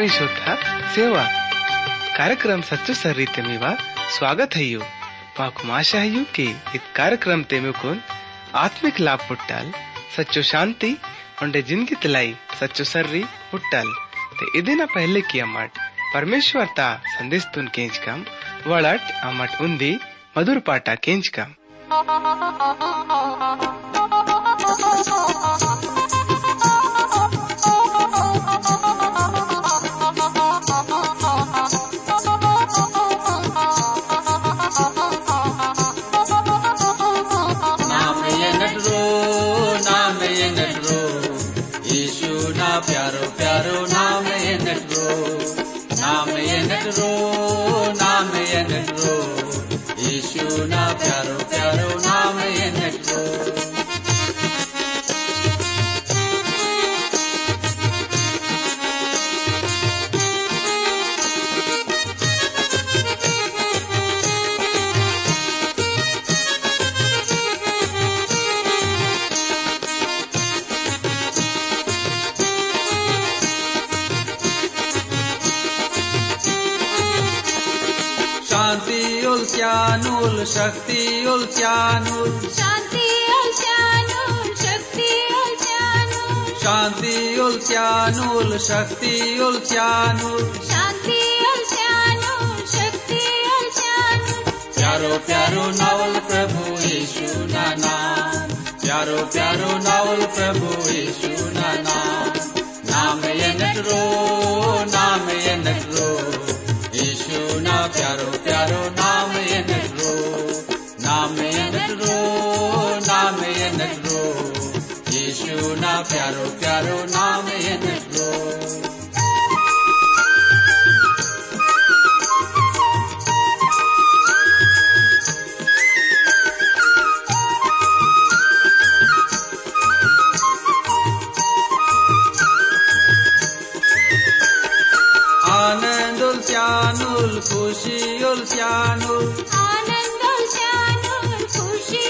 ಆತ್ಮೀಯ ಶೋಧ ಸೇವಾ कार्यक्रम सच्चो सर्री तेमीवा स्वागत है यू माकुम आशा है यू कि इत कार्यक्रम तेमे कोन आत्मिक लाभ पुट्टाल सच्चो शांति उंडे जिंदगी तलाई सच्चो सर्री पुट्टाल ते इदिना पहले की अमट परमेश्वर ता संदेश तुन केंच कम वड़ट अमट उंदी मधुर पाटा केंच कम प्यारो प्यारो नाम ये नटरो नाम ये नटरो नाम ये नटरो यीशु ना शक्ति उल्चानुल शान्ति शानुल शक्ति शानुल शांति उल्चानुल शक्ति उल्चानुल शान्ति शानुल शक्ति शानुल प्यारो प्यारो नावल प्रभु यीशु ना नाम प्यारो प्यारो नावल प्रभु यीशु ना नाम नाम ये नटरो नाम खुशी उल्चानुल आनन्द शानुल खुशी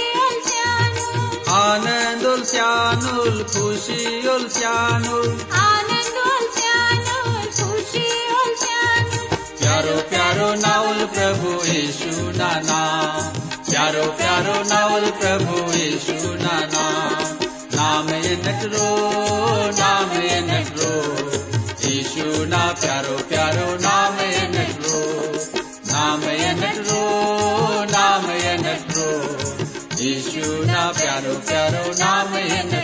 शानुल आनंद उल्चानुल खुशी उल्चानुल आनन्द शानुल खुशी शानुल प्यारो प्यारो नावल प्रभु यीशु ना नाम प्यारो प्यारो नावल प्रभु यीशु ना नाम नाम ये नटरो, नाम ये नटरो। यीशु ना प्यारो प्यारो, नाम ये नटरो। यीशु ना प्यारो प्यारो नाम ये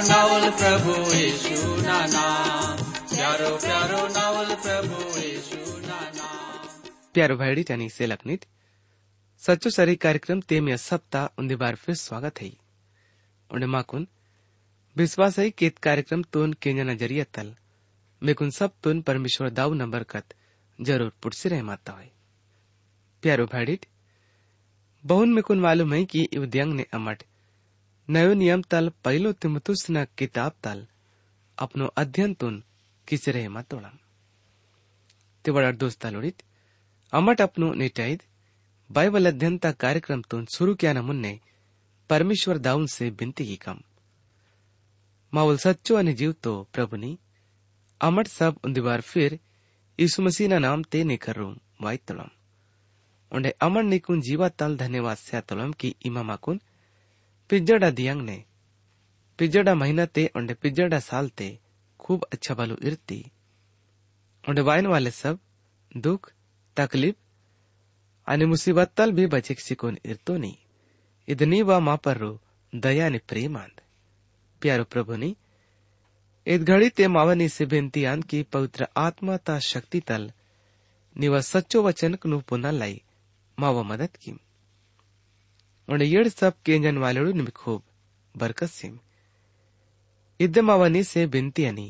नावल प्रभु यीशु ना नाम प्यारो प्यारो नावल प्रभु यीशु ना नाम प्यारो भाईडी त्यानी से लखनीत सच्चो सरी कार्यक्रम तेम या सप्ताह उन्दी बार फिर स्वागत है। उन्हें माकुन, विश्वास है कि इत कार्यक्रम तोन केन्या नज़रिया तल। मेकुन सब तोन परमेश्वर दाऊ नंबर कत, ज़रूर पुटसे रह माता है। प्यारो भाईडिट बहुन मेकुन मालूम है कि इवद्यंग ने अमट नयो नियम तल पहलो तिमुतुस न किताब तल अपनो अध्ययन तुन किसे रहे मातोड़म तिवड़ दोस्ता लोड़ित अमट अपनो निटाइद बाइबल अध्ययन ता कार्यक्रम तुन शुरू किया न मुन्ने परमेश्वर दाऊन से बिनती की कम मावल सच्चो અને જીવતો પ્રભુની અમટ સબ ઉંદીવાર ફિર ઈસુ મસીના નામ તે ને કરું વાઈતળમ ઉંડે અમણ નિકુન જીવા તલ ધન્યવાદ સ્યાતળમ की इमा माकुन पिज्जड़ा दियंग ने। पिज्जड़ा महीना ते और पिज्जड़ा साल ते खूब अच्छा बालू इरती। और वाइन वाले सब दुख, तकलीफ़ आणि मुसीबत तल भी बचेक सिकोन इरतो नहीं इदनी वा रो दया ने आंद। प्यारो प्रभु ने इत घड़ी ते मावनी से बेनती आंद की पवित्र आत्मा ता शक्ति तल निवा सच्चो वचन नु पुनः लाई मावा मदद की ᱚᱸᱰᱮ ᱭᱟᱹᱲ ᱥᱟᱵ ᱠᱮᱸᱡᱟᱱ ᱣᱟᱞᱮᱲᱩ ᱱᱤᱢᱠᱷᱩᱵ ಬರ್ಕಸ್ ಸಿಮ್ ಇದ್ದಮವನಿ ಸೆ ಬಿಂತಿಯನಿ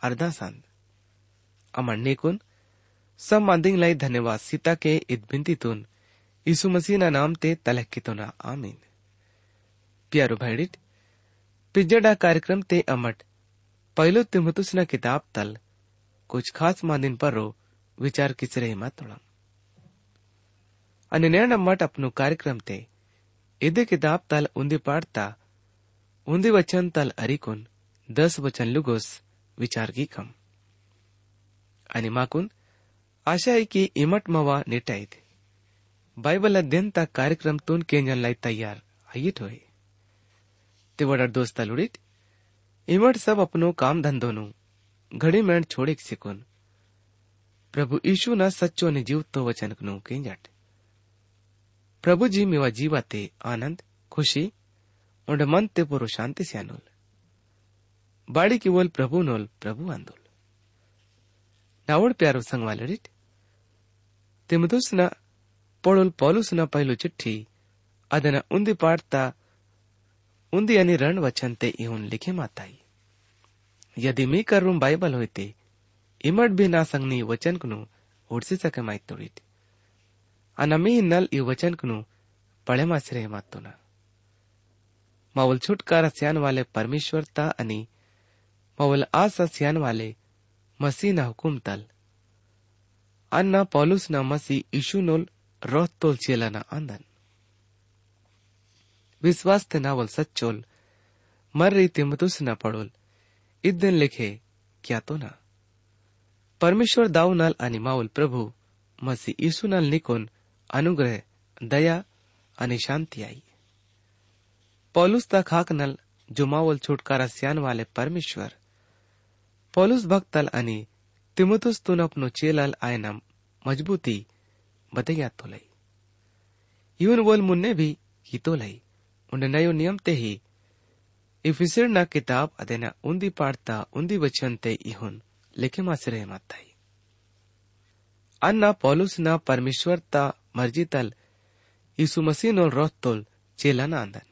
ಅರ್ಧಾಸಂದ್ ಅಮಣ್ಣೆಕುನ್ सब मांदिंग लाई धन्यवाद सीता के इत बिनती तुन यीशु मसीह ना नाम ते तलक की तोना, आमीन। प्यारो भैडिट पिज्जडा कार्यक्रम ते अमट पहलो तिमतुस ना किताब तल, कुछ खास मांदिन पर रो, विचार किसरे हिम्मत तोड़म अन्य नमट अपनो कार्यक्रम ते इदे किताब तल उन्दी पाड़ता उन्दी वचन तल अरिकुन दस वचन लुगोस, विचार की कम। आणि माकून आशा आहे की इमट मवा नेटाईत बायबल अध्ययन ता कार्यक्रम तून केंजन लाई तैयार आयित होय ते वडर दोस्त लुडीत इमट सब अपनो काम धंधो नु, घड़ी मेण छोड़े सिकुन। प्रभु यीशु ना सच्चो ने जीव तो वचन नु केंजट। प्रभु जी मेवा जीवाते आनंद खुशी और मन ते पुरो शांति से अनुल बाड़ी की बोल प्रभु नोल प्रभु आंदोल नावड़ प्यारो संग वाले रिट तिमदुस न पोड़ोल पौलुस न पहलो चिट्ठी ಅದನ ಉಂದಿ ಪಾಡ್ತಾ ಉಂದಿ ಅನಿ ರಣ್ ವಚಂತೆ ಇವನ್ ಲಿಖೆ ಮಾತಾಯಿ यदि मी करूं बाइबल होते इमट भी ना संगनी वचन कनु उड़सी सके माइत तोड़ीत ಅನಮಿ ನಲ್ ಈ ವಚನಕನು ಪಳೆಮಾಸಿರೆ ಮಾತುನ માવલ છુટકારા સ્યાન વાલે પરમેશ્વર તા અને માવલ આસા સ્યાન વાલે મસીના હુકુમ તલ અન્ના પોલુસના મસી ઈશુનોલ રોહ તોલ ચેલાના આંદન વિશ્વાસ તે નાવલ સચ્ચોલ મર રહી તે મતુસના પડોલ ઇદન લિખે ક્યા તો ના પરમેશ્વર દાવનાલ અને માવલ પ્રભુ મસી ઈસુનાલ નિકોન अनुग्रह, दया आणि शांती आई। पौलुस तक हाक नल जुमावल छुटकारा स्यान वाले परमेश्वर। पौलुस भक्तल आणि तिमुतुस तुन अपनो चेलल आयना मजबूती बतैया तो लई। यून बोल मुन्ने भी ही तो लई। उन्हें नयो नियम ते ही इफिसिर ना किताब अदेना उन्दी पाड़ता उन्दी वचन ते इहुन लिखे मासरे माताई अन्ना पौलुस ना परमेश्वरता मर्ज़ी तल यीशु मसीह नो रोह तोल चेला ना आंदन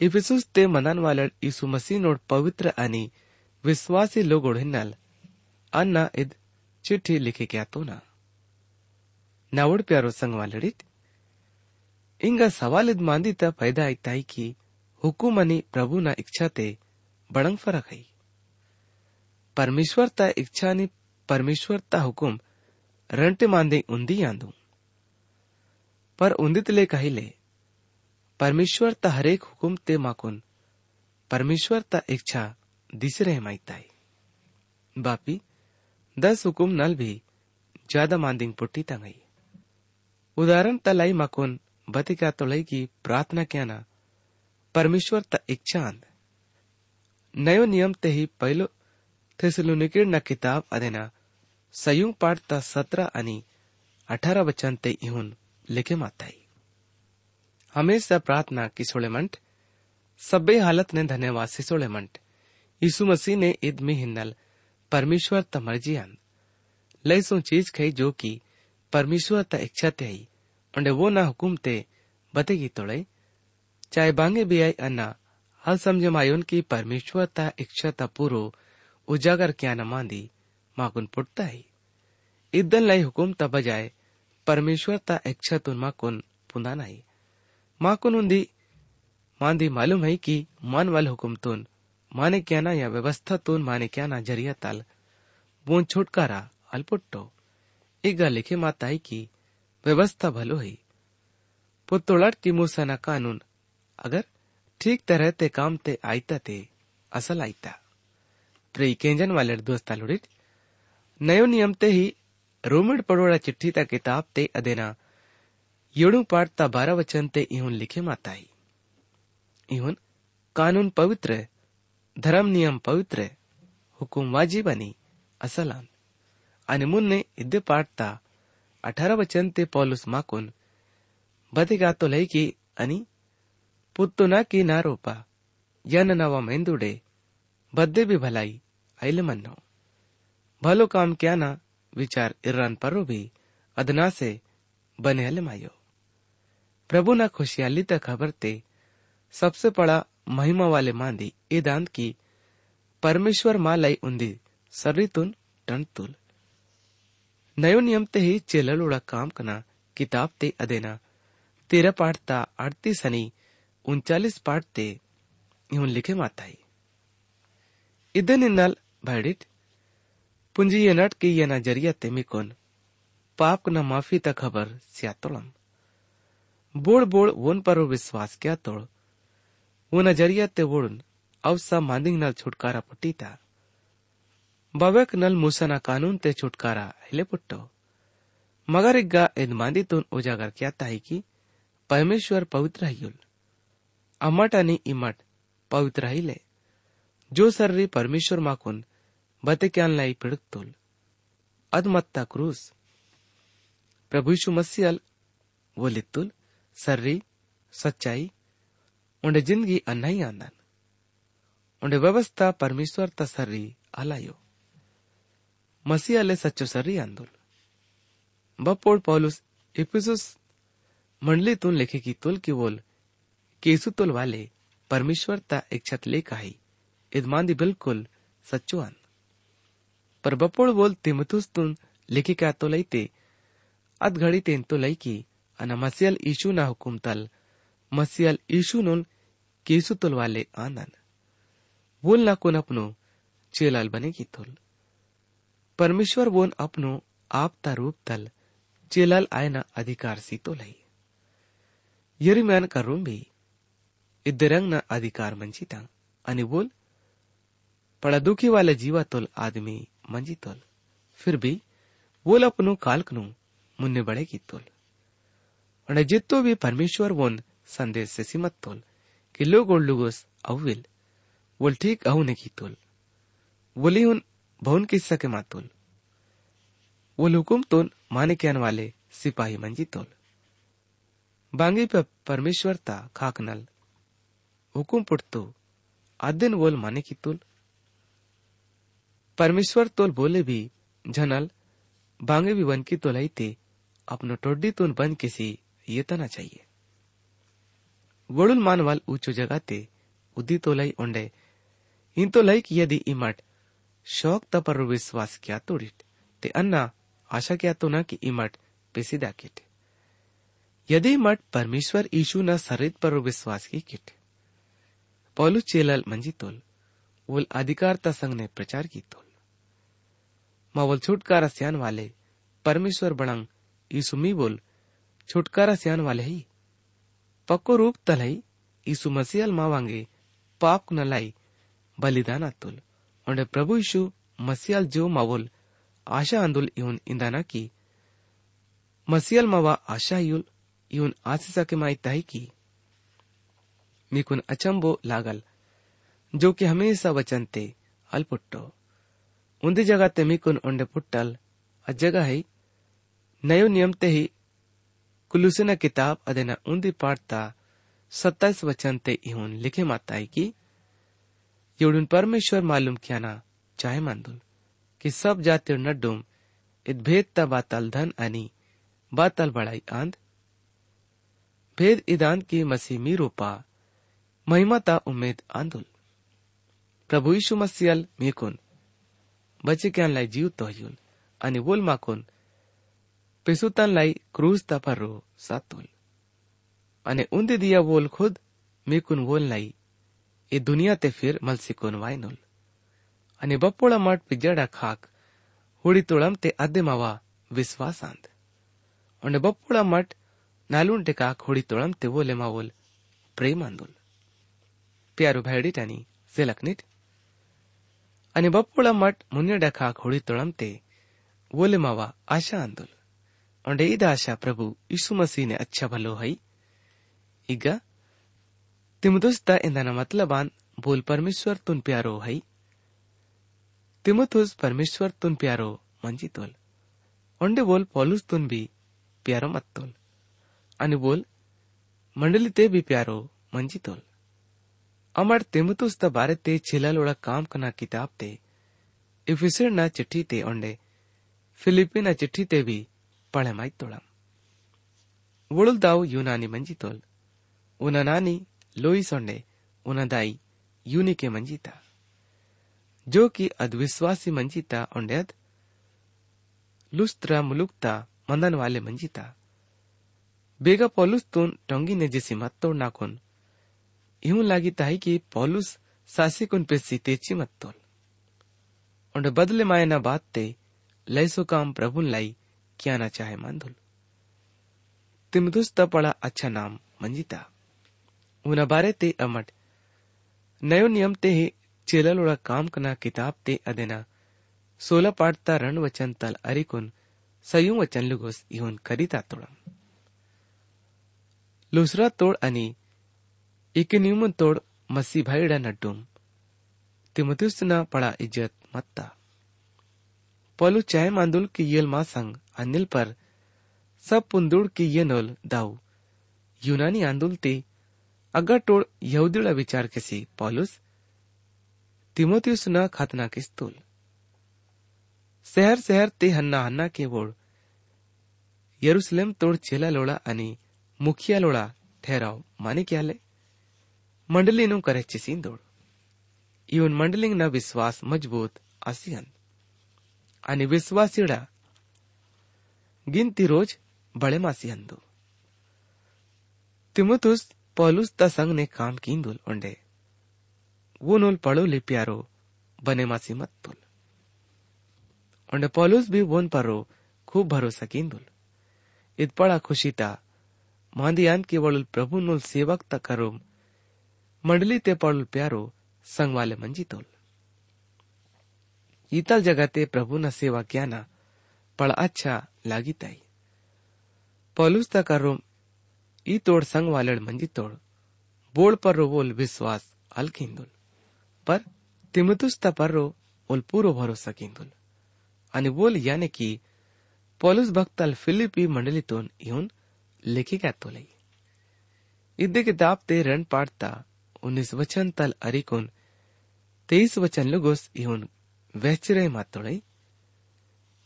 इफिसुस ते मनन वाले यीशु मसीह नोड पवित्र आणि विश्वासी लोग हिन्नल अन्ना इद चिट्ठी लिखे क्या तो ना नावड़ प्यारो संग वालड़ित इंगा सवाल इद मांदी ता पैदा आईताई की हुकुम अनि प्रभु ना इच्छा ते बड़ंग फरक है परमेश्वर ता इच्छा नि परमेश्वर ता हुकुम रणटे मांदे उंदी आंदू पर उंदितले कहिले, परमेश्वर ता हरेक हुकुम ते माकून, परमेश्वर ता इच्छा दिसरे माईताई बापी, दस हुकुम नल भी ज़्यादा मांदिंग पुट्टी तंगई। उदाहरण तलाई माकून, बतिका तोलई की प्रार्थना क्या ना परमेश्वर ता इच्छा आंद। नयो नियम ते ही पहलो थेसलुनिकिर ना किताब अदेना संयुग पाठ ता सत्रह आणि अठारह वचन ते इहुन माताई। हमेशा प्रार्थना किसोळे मंट, सब्बे हालत ने धन्यवाद सिसोळे मंट। यीशु मसीह ने ईद में हिन्नल, परमेश्वर त मर्ज़ी आन लय सो चीज़ खई जो की परमेश्वर त इच्छा ते आई उंडे वो ना हुकुम ते बतेगी तोड़े। चाहे बांगे भी आई अन्ना हल समझ मायोन की परमेश्वर ता इच्छा ता पूरो उजागर क्या न मांदी माकुन पुटता ही। इदन लाई हुकुम ता बजाय परमेश्वर ता इच्छा तुन माकुन पुंदा नाही। माकुन उंदी मांदी मालूम है कि मान वाल हुकुम तुन। माने क्या ना या व्यवस्था तुन, माने क्या ना ज़रिया ताल। बोन छुटकारा, अल्पुट्टो। इगा लिखे माता है कि व्यवस्था भलो है। पुतोड़ट की मूसा कानून। अगर ठीक तरह ते काम ते आयता ते असल आयता। प्रेई केंजन वाले दोस्ता लुड़ित नयो नियम ते ही पड़ोड़ा चिट्ठी ता किताब ते अदेना, येड़ू पाठ ता बारह वचन ते इहुन लिखे माताई। इहुन, कानून पवित्र, धर्म नियम पवित्र, हुकुम वाजिब आणि असलान आणि मुन्ने इद्दे पाठ ता अठारह वचन ते पौलुस माकून बदिगा तो लई की आणि पुत्तो ना की ना रोपा यन नवा मेंदुडे बद्दे भी भलाई, आइल मन्नो। भलो काम क्या ना विचार इरान पर भी अदना से बनियल मायो। प्रभु ना खुशियाली तक खबर ते सबसे बड़ा महिमा वाले मांदी ए दांत की परमेश्वर माँ लाई उन्दी सरितुन टंतुल नयो नियम ते ही चेलल उड़ा काम करना किताब ते अदेना। तेरा पाठ ता अड़तीस हनी उनचालीस पाठ ते यूँ लिखे माता ही इधर निन्नाल भैडिट पुंजी नट की ये ना ज़रिया तेमी पाप न माफ़ी तक खबर सिया बोड़ बोड़ वोन पर विश्वास क्या तोड़ वो न ते वोड़न अवसा मांदिंग नल छुटकारा पुटी था बवेक नल मूसा ना कानून ते छुटकारा हिले पुट्टो मगर एक गा इन मांदी तोन उजागर क्या ताई की परमेश्वर पवित्र हयुल अमट अनि इमट पवित्र हिले जो सर्री परमेश्वर माकुन पिडकतोल अदमत्ता क्रूस प्रभु यीशु मसीहल वो लित्तुल सर्री सच्चाई उंडे ज़िंदगी अन्नाई आंदन उंडे व्यवस्था परमेश्वर ता सर्री आलायो मसीहले सच्चो सर्री आंदोल बपोड पौलुस इफिसुस मंडलीतून लेखी तुल की बोल केसु तुल वाले परमेश्वर ता इच्छत लेख आहे इदमांदी बिल्कुल सच्चो आन पर बपोळ बोल तिमथुस्तून लेखिका तो लईते अद घड़ी तेन तो की, अना मसियल ईशु ना हुकुम तल। मसियल ईशु नुन केसु तुल वाले आनन। बोल ना कुन अपनो, चेलाल बने की तुल परमेश्वर बोन अपनो आप ता रूप तल, चेलाल आयना अधिकार सी तो लई। यरी मैन करूँ भी इद्दरंग ना अधिकार मंचिता आणि बोल, पड़ा दुखी वाले जीवा तोल आदमी भी बोल अपनो कालकनु मुन्ने बड़े की तोल। और जितो भी परमेश्वर वोन संदेश से सीमत तोल कि लोग और लुगोस अविल बोल ठीक अहु की तोल। बोली उन भवन किस्सा के मातोल वो हुकुम तोल माने के वाले सिपाही मंजी तोल। बांगी पे परमेश्वर ता खाकनल हुकुम पुटतो आदिन बोल माने की तुल। परमेश्वर तोल बोले भी, झनल, बांगे भी वन की तोलाई ते, अपनो टोड्डी तोन बन किसी, ये तना चाहिए। वडुल मानवाल ऊंचो जगह ते, उदी तोलाई ओंडे, इन तोलाई की यदि इमट शौक तपर विश्वास क्या तोड़िट, ते अन्ना, आशा क्या तो ना कि इमट पेसिदा किट यदि मठ परमेश्वर ईशु न सरित पर विश्वास की किट। पौलु चेलल मंजी तोल वोल अधिकारता संघ ने प्रचार की तोल। मावल छुटकारा सियान वाले परमेश्वर बणंग यीशु मी बोल, छुटकारा सियान वाले ही। पक्को रूप तलई यीशु मसीहल मावांगे पाप न लाई बलिदान तुल। और प्रभु यीशु मसीहल जो मावोल आशा आंदोल इवन इंदाना की। मसीहल मावा आशा युल इवन आशीषा के माई ताई की। मीकुन अचंबो लागल जो कि हमेशा वचन ते उन्दी जगह ते मीकुन उंडे पुट्टल, अ जगह है, नयो नियम ते ही कुलुसिना किताब अदेना उन्दी पाठता, सत्ताईस वचन ते इहुन लिखे माताई की एवढून परमेश्वर मालूम किया ना, चाहे मांदुल कि सब जातीय नड्डूम इत भेदता बाताल धन आणि बाताल बड़ाई आंद। भेद इदान की मसीमी रूपा, महिमा ता उम्मीद आंदुल। प्रभु यीशु मसियल मेकुन बचे क्या लाई जीव तो युल अनि बोल माकुन पेसुतन लाई क्रूज तपर रो सातुल। अने दिया बोल खुद मेकुन बोल लाई ये दुनिया ते फिर मलसिकुन वाइनुल। अने बपोड़ा मट पिजड़ा खाक हुड़ी तोड़म ते अद्दे मावा विश्वास आंध अने बपोड़ा मट नालून टे काक हुड़ी ते बोले मावल प्रेम आंदुल प्यारो भैडी टानी से અને બપોળા મઠ મુન્યડા ખાક હોડી તોળમ તે વોલે માવા આશા આંદુલ और ईद आशा प्रभु यीशु मसीह ने अच्छा भलो है ಈಗ ತಿಮುದುಸ್ತ ಎಂದನ ಮತ್ಲಬಾನ್ ಬೋಲ್ ಪರಮೇಶ್ವರ್ ತುನ್ ಪ್ಯಾರೋ ಹೈ ತಿಮುತುಸ್ ಪರಮೇಶ್ವರ್ ತುನ್ ಪ್ಯಾರೋ ಮಂಜಿತೋಲ್ ಒಂಡೆ ಬೋಲ್ ಪೌಲುಸ್ ತುನ್ ಬಿ ಪ್ಯಾರೋ ಮತ್ತೋಲ್ અને બોલ મંડલી તે બી પ્યારો મંજીતોલ અમર તેમતુસ ત अमर तिमतुस दा ते छिलल उड़ा काम कना किताब ते। इफिसर ना चिट्ठी ते ओंडे फिलिपी ना चिट्ठी ते भी पढ़े माई तोड़म वुड़ दाऊ यूनानी मंजी तोल। उना नानी लोई सोंडे उना दाई यूनी के मंजीता जो कि अद्विश्वासी मंजीता ओंडे लुस्त्रा मुलुकता मंदन वाले मंजीता बेगा पोलुस टोंगी ने जिसी मत तोड़ना कुन। सीतेची मत तोल। ओंडे बदले माये ना बात ते लैसो काम प्रभुन लाई क्या ना चाहे मांधुल। तिमदुस्ता पड़ा अच्छा नाम मंजिता। उना बारे ते अमट, नयो नियम ते ही चेललोड़ा काम कना किताब ते अदेना। सोला पाठता रण वचन तल अरिकुन, सयू वचन लुगोस इहुन करिता तोडम। लुसरा तोड आणि इकनियुमन तोड मसी भाईडा नड्डुम तिमतुसना पड़ा इज़्ज़त मत्ता पलु चाय मांदुल की येल मा संग अनिल पर सब पुंदुड़ की ये नोल दाऊ यूनानी आंदुल ते अगर टोड यहुदीला विचार केसी पॉलुस तिमोथियुसना खातना किस्तूल शहर शहर ते हन्ना हन्ना के वोड यरुसलेम तोड चेला लोड़ा आणि मुखिया लोड़ा ठहराव माने क्याले मंडलीनु करेची सींदोड ಇವನ್ ಮಂಡಲಿಂಗ್ನ ವಿಶ್ವಾಸ ಮಜಬೂತ್ ಆಸಿಯನ್ आणि विश्वासीडा गिनती रोज बड़े मासी अंदू तिमुतुस पौलुस ता संग ने काम कींदुल ओंडे वो नोल पड़ो ले प्यारो बने मासी मत तुल ओंडे पौलुस भी वोन परो खूब भरोसा कींदुल इत पड़ा खुशीता मांदियान के वड़ुल प्रभु नोल सेवक ता करो मंडली ते पड़ुल प्यारो, संग वाले मंजी तोल। ईतल जगते प्रभु न सेवा ज्ञाना पड़ अच्छा लागी ताई। पौलुस ता करो ई तोड़ संग वाले मंजी तोड़, बोल पर रो बोल विश्वास अलकिंदुल पर तिमुतुस ता पर ओल पूरो भरोसा किंदुल। आणि बोल याने की, पौलुस भक्तल फिलिपी मंडलीतून येऊन लेखिका तोलाई। इद्दे किताब ते रण पाडता उन्नीस वचन तल अरिकोन तेईस वचन लुगोस येऊन वहचरे मातोड़ई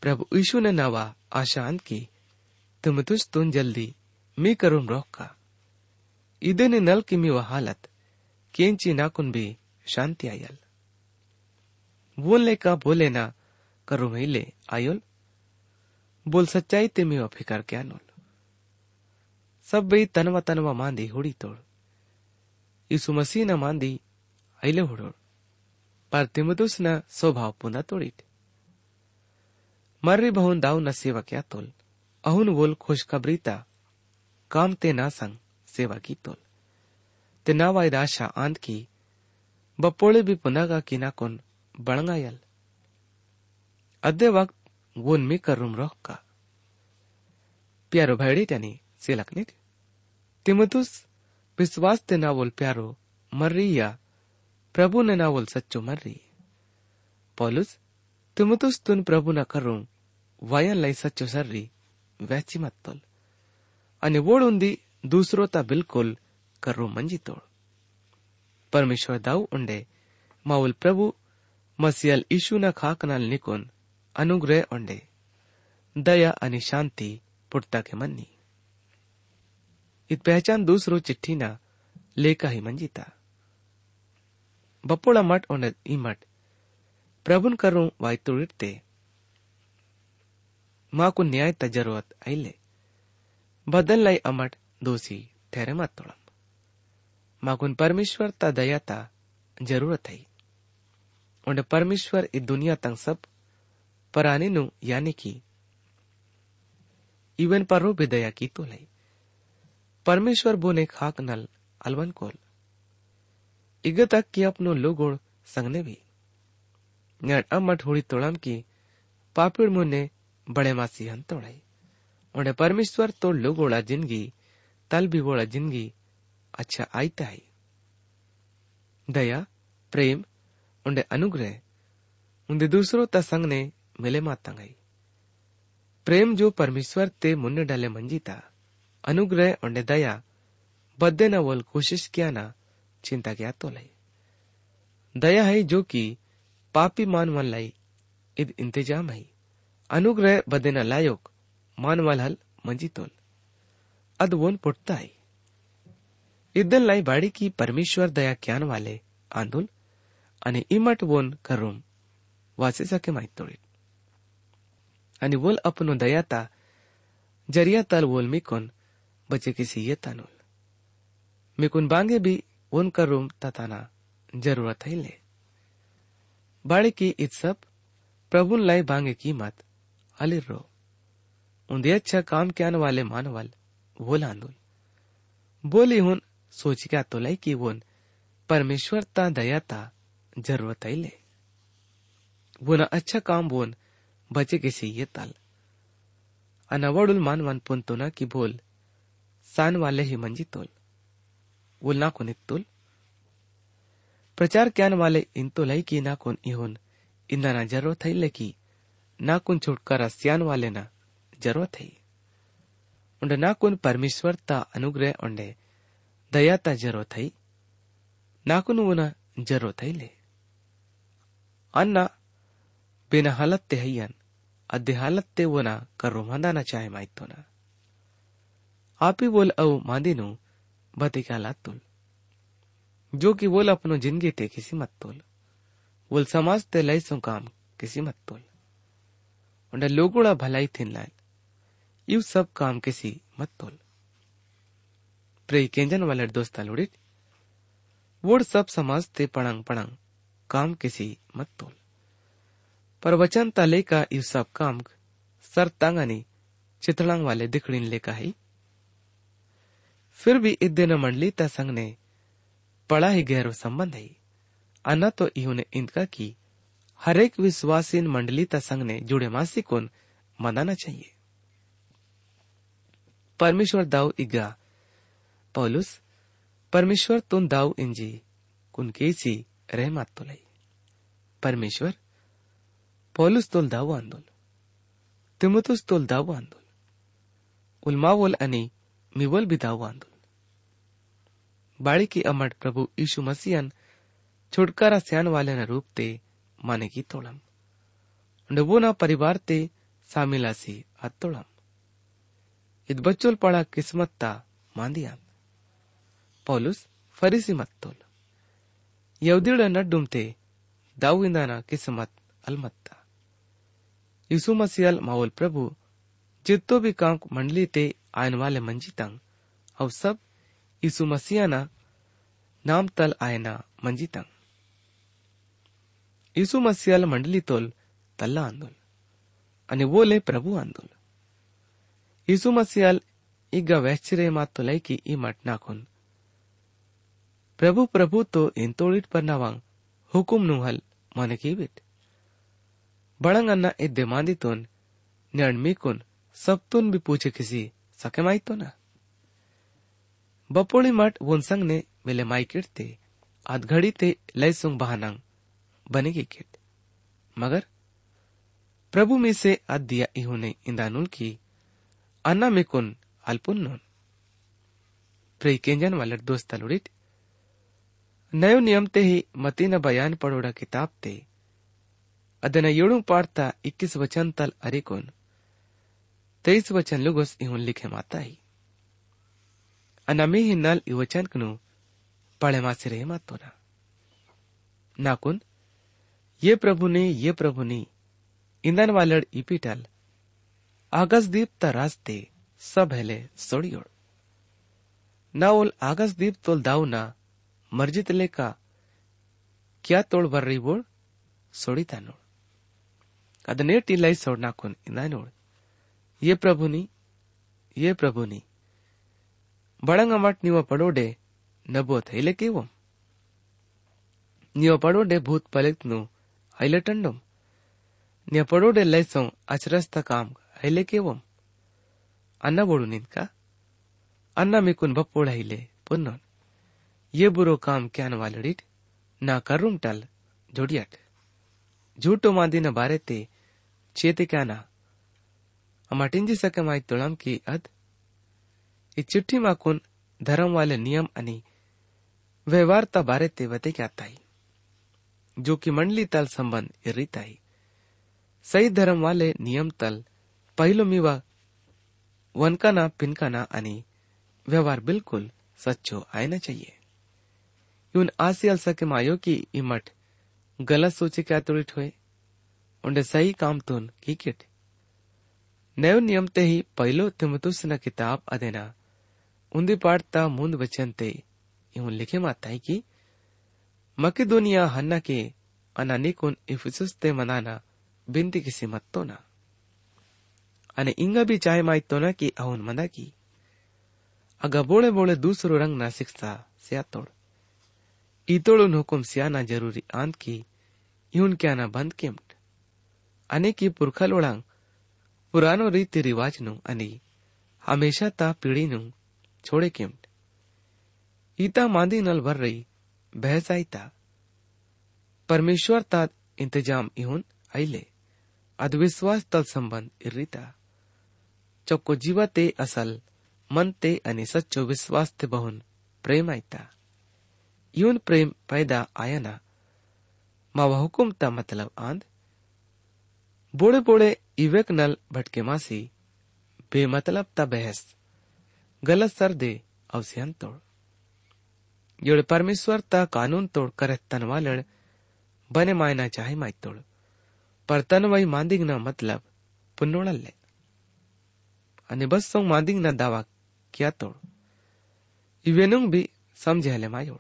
प्रभु यीशु ने नवा आशांत की, तुम तुझ तुन जल्दी, मी करूम रोका। इदे ने नल की मी हालत, केंची नाकुन भी शांति आयल। बोलने का बोले ना करूम हिले आयोल। बोल सच्चाई ते मी फिकर क्या नोल। सब बई तनवा तनवा मांदी हुड़ी तोड़। न ऐले हुड़ोड़ पर तिमुतुस न स्वभाव पुनः तोड़ीट मर्री बहुन दाऊ न सेवा क्या तोल। अहुन वोल खुशखबरीता काम ते ना संग सेवा की तोल। ते ना वायद आशा आंद की बपोळे भी पुनः का किना कोन बणगायल अद्दे वक्त वोन मी करूम रोह का। प्यारो भैडी सेलकनीट तिमुतुस ವಿಶ್ವಾಸತೆ ನಾವು ಪ್ಯಾರೋ ಮರ್ರಿಯ ಪ್ರಭುನ ನಾವು ಸಚ್ಚು ಮರ್ರಿ ಪೌಲುಸ್ ತುಮತುಸ್ತುನ್ ಪ್ರಭುನ ಕರುಣ್ ವಯಲ್ಲೈ ಸಚ್ಚು ಸರ್ರಿ ವ್ಯಾಚಿ ಮತ್ತೊಲ್ અને વોળ ઊંધી દૂસરો તા બિલકુલ કરરો મંજી તોળ પરમેશ્વર દાવ ઊંડે માઉલ પ્રભુ મસિયલ ઈશુના ખાકનાલ નિકુન અનુગ્રહ ઊંડે દયા અને શાંતિ પૂરતા કે મનની इत पहचान दूसरो चिट्ठी ना, लेका ही मंजिता। बपोड़ा मठ और ई प्रभुन करूँ वाई तुड़ते माँ को न्याय ता ज़रूरत आइले बदल लाई अमट दोषी ठहरे मत तोड़म माँ कुन परमेश्वर ता दया ता ज़रूरत है। उन्हें परमेश्वर इस दुनिया तंग सब, परानी नु यानी कि, इवन पर भी दया की तो लाई। परमेश्वर बोने खाक नल अलवन कोल। इग तक कि अपनो लोगोड़ संगने भी। नेट अमट होड़ी तोड़म की पापिड़ मुने बड़े मासी हन तोड़ाई। उन्हें परमेश्वर तो लोगोड़ा ज़िंदगी तल भी वोड़ा ज़िंदगी अच्छा आईता है दया, प्रेम, उन्हें अनुग्रह, उन्हें दूसरों ता संग ने मिले मातंगाई। प्रेम जो परमेश्वर ते मुन्ने डाले मंजीता। अनुग्रह और दया बदे न बोल कोशिश किया ना चिंता किया तो लाई। दया है जो कि पापी मान मन लाई, इद इंतज़ाम है। अनुग्रह बदे न लायोक मान वाल हल मंजी तोल। अद वोन पुटता है। इदन लाई बाड़ी की परमेश्वर दया क्यान वाले आंदोल आणि इमट वोन करूम वाचे सके माहित तोडील आणि वोल अपनो दयाता ज़रिया तल वोल मिकोन बचे किसी ये तानुल मिकुन बांगे भी वोन करूम तताना ज़रूरत है ले। बाड़ी की इत सब प्रभुन लाई बांगे कीमत अलिर रो। उन्दे अच्छा काम क्यान वाले मानवल वोल आंदोल बोली हुन, सोच क्या तो लाई की वोन परमेश्वर ता दया ता ज़रूरत है ले। वोन अच्छा काम वोन बचे किसी ये ताल। अनवडुल मानवन पुंतुना की बोल सान वाले ही मंजी तोल। उलना कोण इतुल प्रचार क्यान वाले इन तो लई की ना कोन इहोन। इंदा ना जरो थई लेकी। ना कोन छुटकारा सियान वाले ना जरो थई। उंड ना कोन परमेश्वर ता अनुग्रह उंडे दया ता जरो थई। ना कोन उना जरो थई ले। अन्ना, बिना हालत ते हैयन। अध्य हालत ते ना करो मंदा ना चाहे माइतो ना। मांदिनु बते क्या लातुल जो कि बोल अपनो जिंदगी ते किसी मत तोल बोल समाज ते लय सो काम किसी मत तोल उंडे लोगुड़ा भलाई थिन लाल ಇವ್ ಸಬ್ ಕಾಮ್ ಕೆಸಿ ಮತ್ತೋಲ್ ಪ್ರೇಯ್ ಕೆಂಜನ್ ವಾಲಡ್ ದೋಸ್ತ ಲುಡಿಟ್ वोड सब समाज ते पड़ंग पड़ंग काम किसी मत तोल पर वचन ताले का यू सब काम सर तांगानी चितड़ांग वाले दिखड़ीन लेका ही फिर भी इद्देन मंडली ता संग ने पड़ा ही गहरो संबंध है। अन्ना तो इन्होंने इनका की, हरेक विश्वासीन मंडली ता संग ने जुड़े मासी कोन मनाना चाहिए। परमेश्वर दाऊ इगा। पौलुस, परमेश्वर तुन दाऊ इंजी, कुन केसी रहमत तोलाई परमेश्वर, पौलुस तोल दाव आंदोल। तिमुतुस तोल दाव आंदोल। उलमावोल अनि मिवल दाव आंदोल। बाड़ी की अमट प्रभु यीशु मसीहन छुटकारा स्यान वाले न रूप ते माने की तोड़म डबोना परिवार ते सामिलासी अतोड़म ಇದು ಬಚ್ಚೋಲ್ ಪಳ ಕಿಸ್ಮತ್ತ ಮಾಂದಿಯಾನ್ ಪೌಲುಸ್ ಫರಿಸಿ ಮತ್ತೋಲ್ ಯವ್ದಿಳ ನಡ್ಡುಮ್ತೆ दाऊदाना किस्मत अलमत्ता यीशु मसीहल मावल प्रभु जितो भी काम मंडली ते आयन वाले मंजी तंग अब सब यीशु मसीहाना नाम तल आयना मंजी तंग यीशु मसीहल मंडली तोल तल्ला आंदोल आणि वोले प्रभु आंदोल ಯೀಸು ಮಸಿಯಾಲ್ ಈಗ ವ್ಯಾಶ್ಚರ್ಯ ಮಾತು ಲೈಕಿ ಈ ಮಟ್ ನಾಕುನ್ प्रभु प्रभु तो इंतोड़िट पर नवांग हुकुम नुहल माने की बिट बड़ंग अन्ना ए दिमादी तुन निर्णमी कुन सब तुन भी पूछे किसी सके माई तो ना बपोली બપોળી માટ વોનસંગને વેલે માઇકેટ તે आधघड़ी ते लयसुंग बहानांग बनेगी किट मगर, प्रभु में से आद दिया इन्होंने इंदानुल की, अन्ना में कुन अल्पुन नोन. प्रे केंजन वालर दोस्त तलुड़ित नयो नियम ते ही मती न बयान पड़ोड़ा किताब ते, अदन योड़ पाड़ता इक्कीस वचन तल अरे कुन, तेईस वचन लुगोस इहुन लिखे माता ही. anami hinal iwachan knu. Palemasire matona nakun ये प्रभु ने ये प्रभु ने इंदन वालड़ इपिटल आगसदीप त रास्ते सब हेले ओड ना ओल आगसदीप तोल दाऊ ना मर्जित ले का क्या तोड़ भर रही बोल सोड़ी था नोड अदने टीलाई सोड़ सोड़ना कुन इंदानोड़ ये प्रभु ने ये प्रभु नी ಬಡಂಗ ಮಟ್ ನೀವ ಪಡೋಡೆ ನಬೋ ಥೈಲೆ ಕೇವಂ ನೀವ ಪಡೋಡೆ ಭೂತ್ ಪಲೆಕ್ನು ಐಲೆ ಟಂಡಂ ನೀವ ಪಡೋಡೆ ಲೈಸಂ ಅಚರಸ್ತ ಕಾಮ್ ಐಲೆ ಕೇವಂ ಅನ್ನ ಬೋಡು ನಿನ್ಕ ಅನ್ನ ಮಿಕುನ್ ಬಪ್ಪೋಡ ಹೈಲೆ ಪುನ್ನೋನ್ ये बुरो काम क्या वालड़ीट ना करूम टल जोड़ियाट झूठो मादी न बारे ते चेते क्या ना अमाटिंजी सके माई तुळम की अद चिट्ठी माकुन धर्म वाले नियम आणि व्यवहारता बारे ते वतेक्यात आहे जो की मंडली तल संबंध इरीत सही धर्म वाले नियम तल पहिलो मिवा वनकाना पिनकाना आणि व्यवहार बिल्कुल सच्चो आयना चाहिए यून आसी अल सके मायो की इमट गलत सोचे क्या तुड़िट हुए उन्हें सही काम तुन की किट नव नियम ते ही पहलो तिमतुस न किताब अदेना उन्दे पाठ ता मुंद वचन ते। यूँ लिखे माता है कि, मकेदोनिया हन्ना के अनाने कोन इफिसस ते मनाना बिंदी किसी मत तो ना। अने इंगा भी चाहे माई तो ना कि अहुन मना की। अगा बोले बोले दूसरो रंग ना सिखता से आतोड़ इतोड़ उन हुकुम सियाना ज़रूरी आंत की यून क्या ना बंद के मट अने की पुरखा लोड़ांग, पुरानो रीति रिवाज नू अने, हमेशा ता पीढ़ी नू छोड़े केम्ट ईता मांदी नल भर रही, बहस आई ता। परमेश्वर ता इंतज़ाम इहुन आईले, अधविश्वास तल संबंध इर्रीता चौको जीवा ते असल, मन ते आणि सच्चो विश्वास ते बहुन प्रेम आईता यून प्रेम पैदा आया ना। मावा हुकुम ता मतलब आंद बोड़े बोड़े इवेक नल भटके मासी, बेमतलब ता बहस। गलत सरदे अवसियन तोड़। जोड़ परमेश्वर ता कानून तोड़ करे तनवा लड़ बने मायना चाहे माय तोड़। पर तन वही मांदिंग ना मतलब पुनोड़ल ले। अने बस सो मांदिंग ना दावा क्या तोड़। इवेनुंग भी समझे ले मायोड़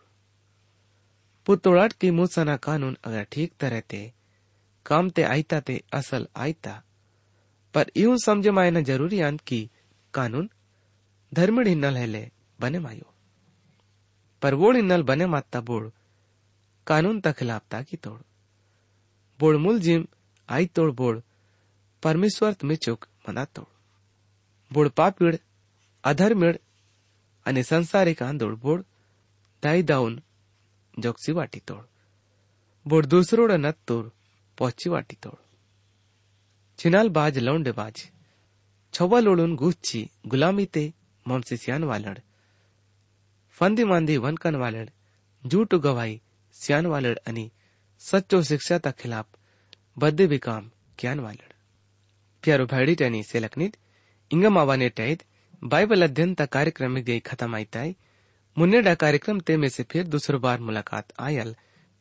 पुतोड़ाट की मुसना कानून अगर ठीक तरह ते, काम ते आयता ते असल आयता। पर यूँ समझ मायना ज़रूरी आन की कानून धर्मड़ हिन्नल हेले बने मायो पर वोड़ हिन्नल बने माता बोड़ कानून ता खिलाफ ता की तोड़ बोड़ मूल जिम आई तोड़ बोड़ परमेश्वर मिचुक मना तोड़ बोड़ पापीड़ अधर्मिड़ અને સંસારિક આંદોળ બોડ દાઈ દાઉન જોગસી વાટી તોડ બોડ દૂસરોડ નત્તુર પહોંચી વાટી તોડ छिनाल बाज लौंडे बाज छवा लोड़ून गुच्छी गुलामी ते ममसी सियान वालड़। फंदी मांदी वनकन वालड़ झूठ गवाही सियान वालड़ अनि सच्चो शिक्षा ता खिलाफ बद्दे भी काम क्यान वालड़। प्यारो भाड़ी टैनी से लखनित इंगम आवाने टैद बाइबल अध्ययन ता कार्यक्रम में गई खत्म आई ताई मुन्नेडा कार्यक्रम ते में से फिर दूसरो बार मुलाकात आयल,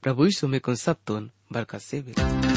प्रभु यीशु में कुन सब बरकत से भी।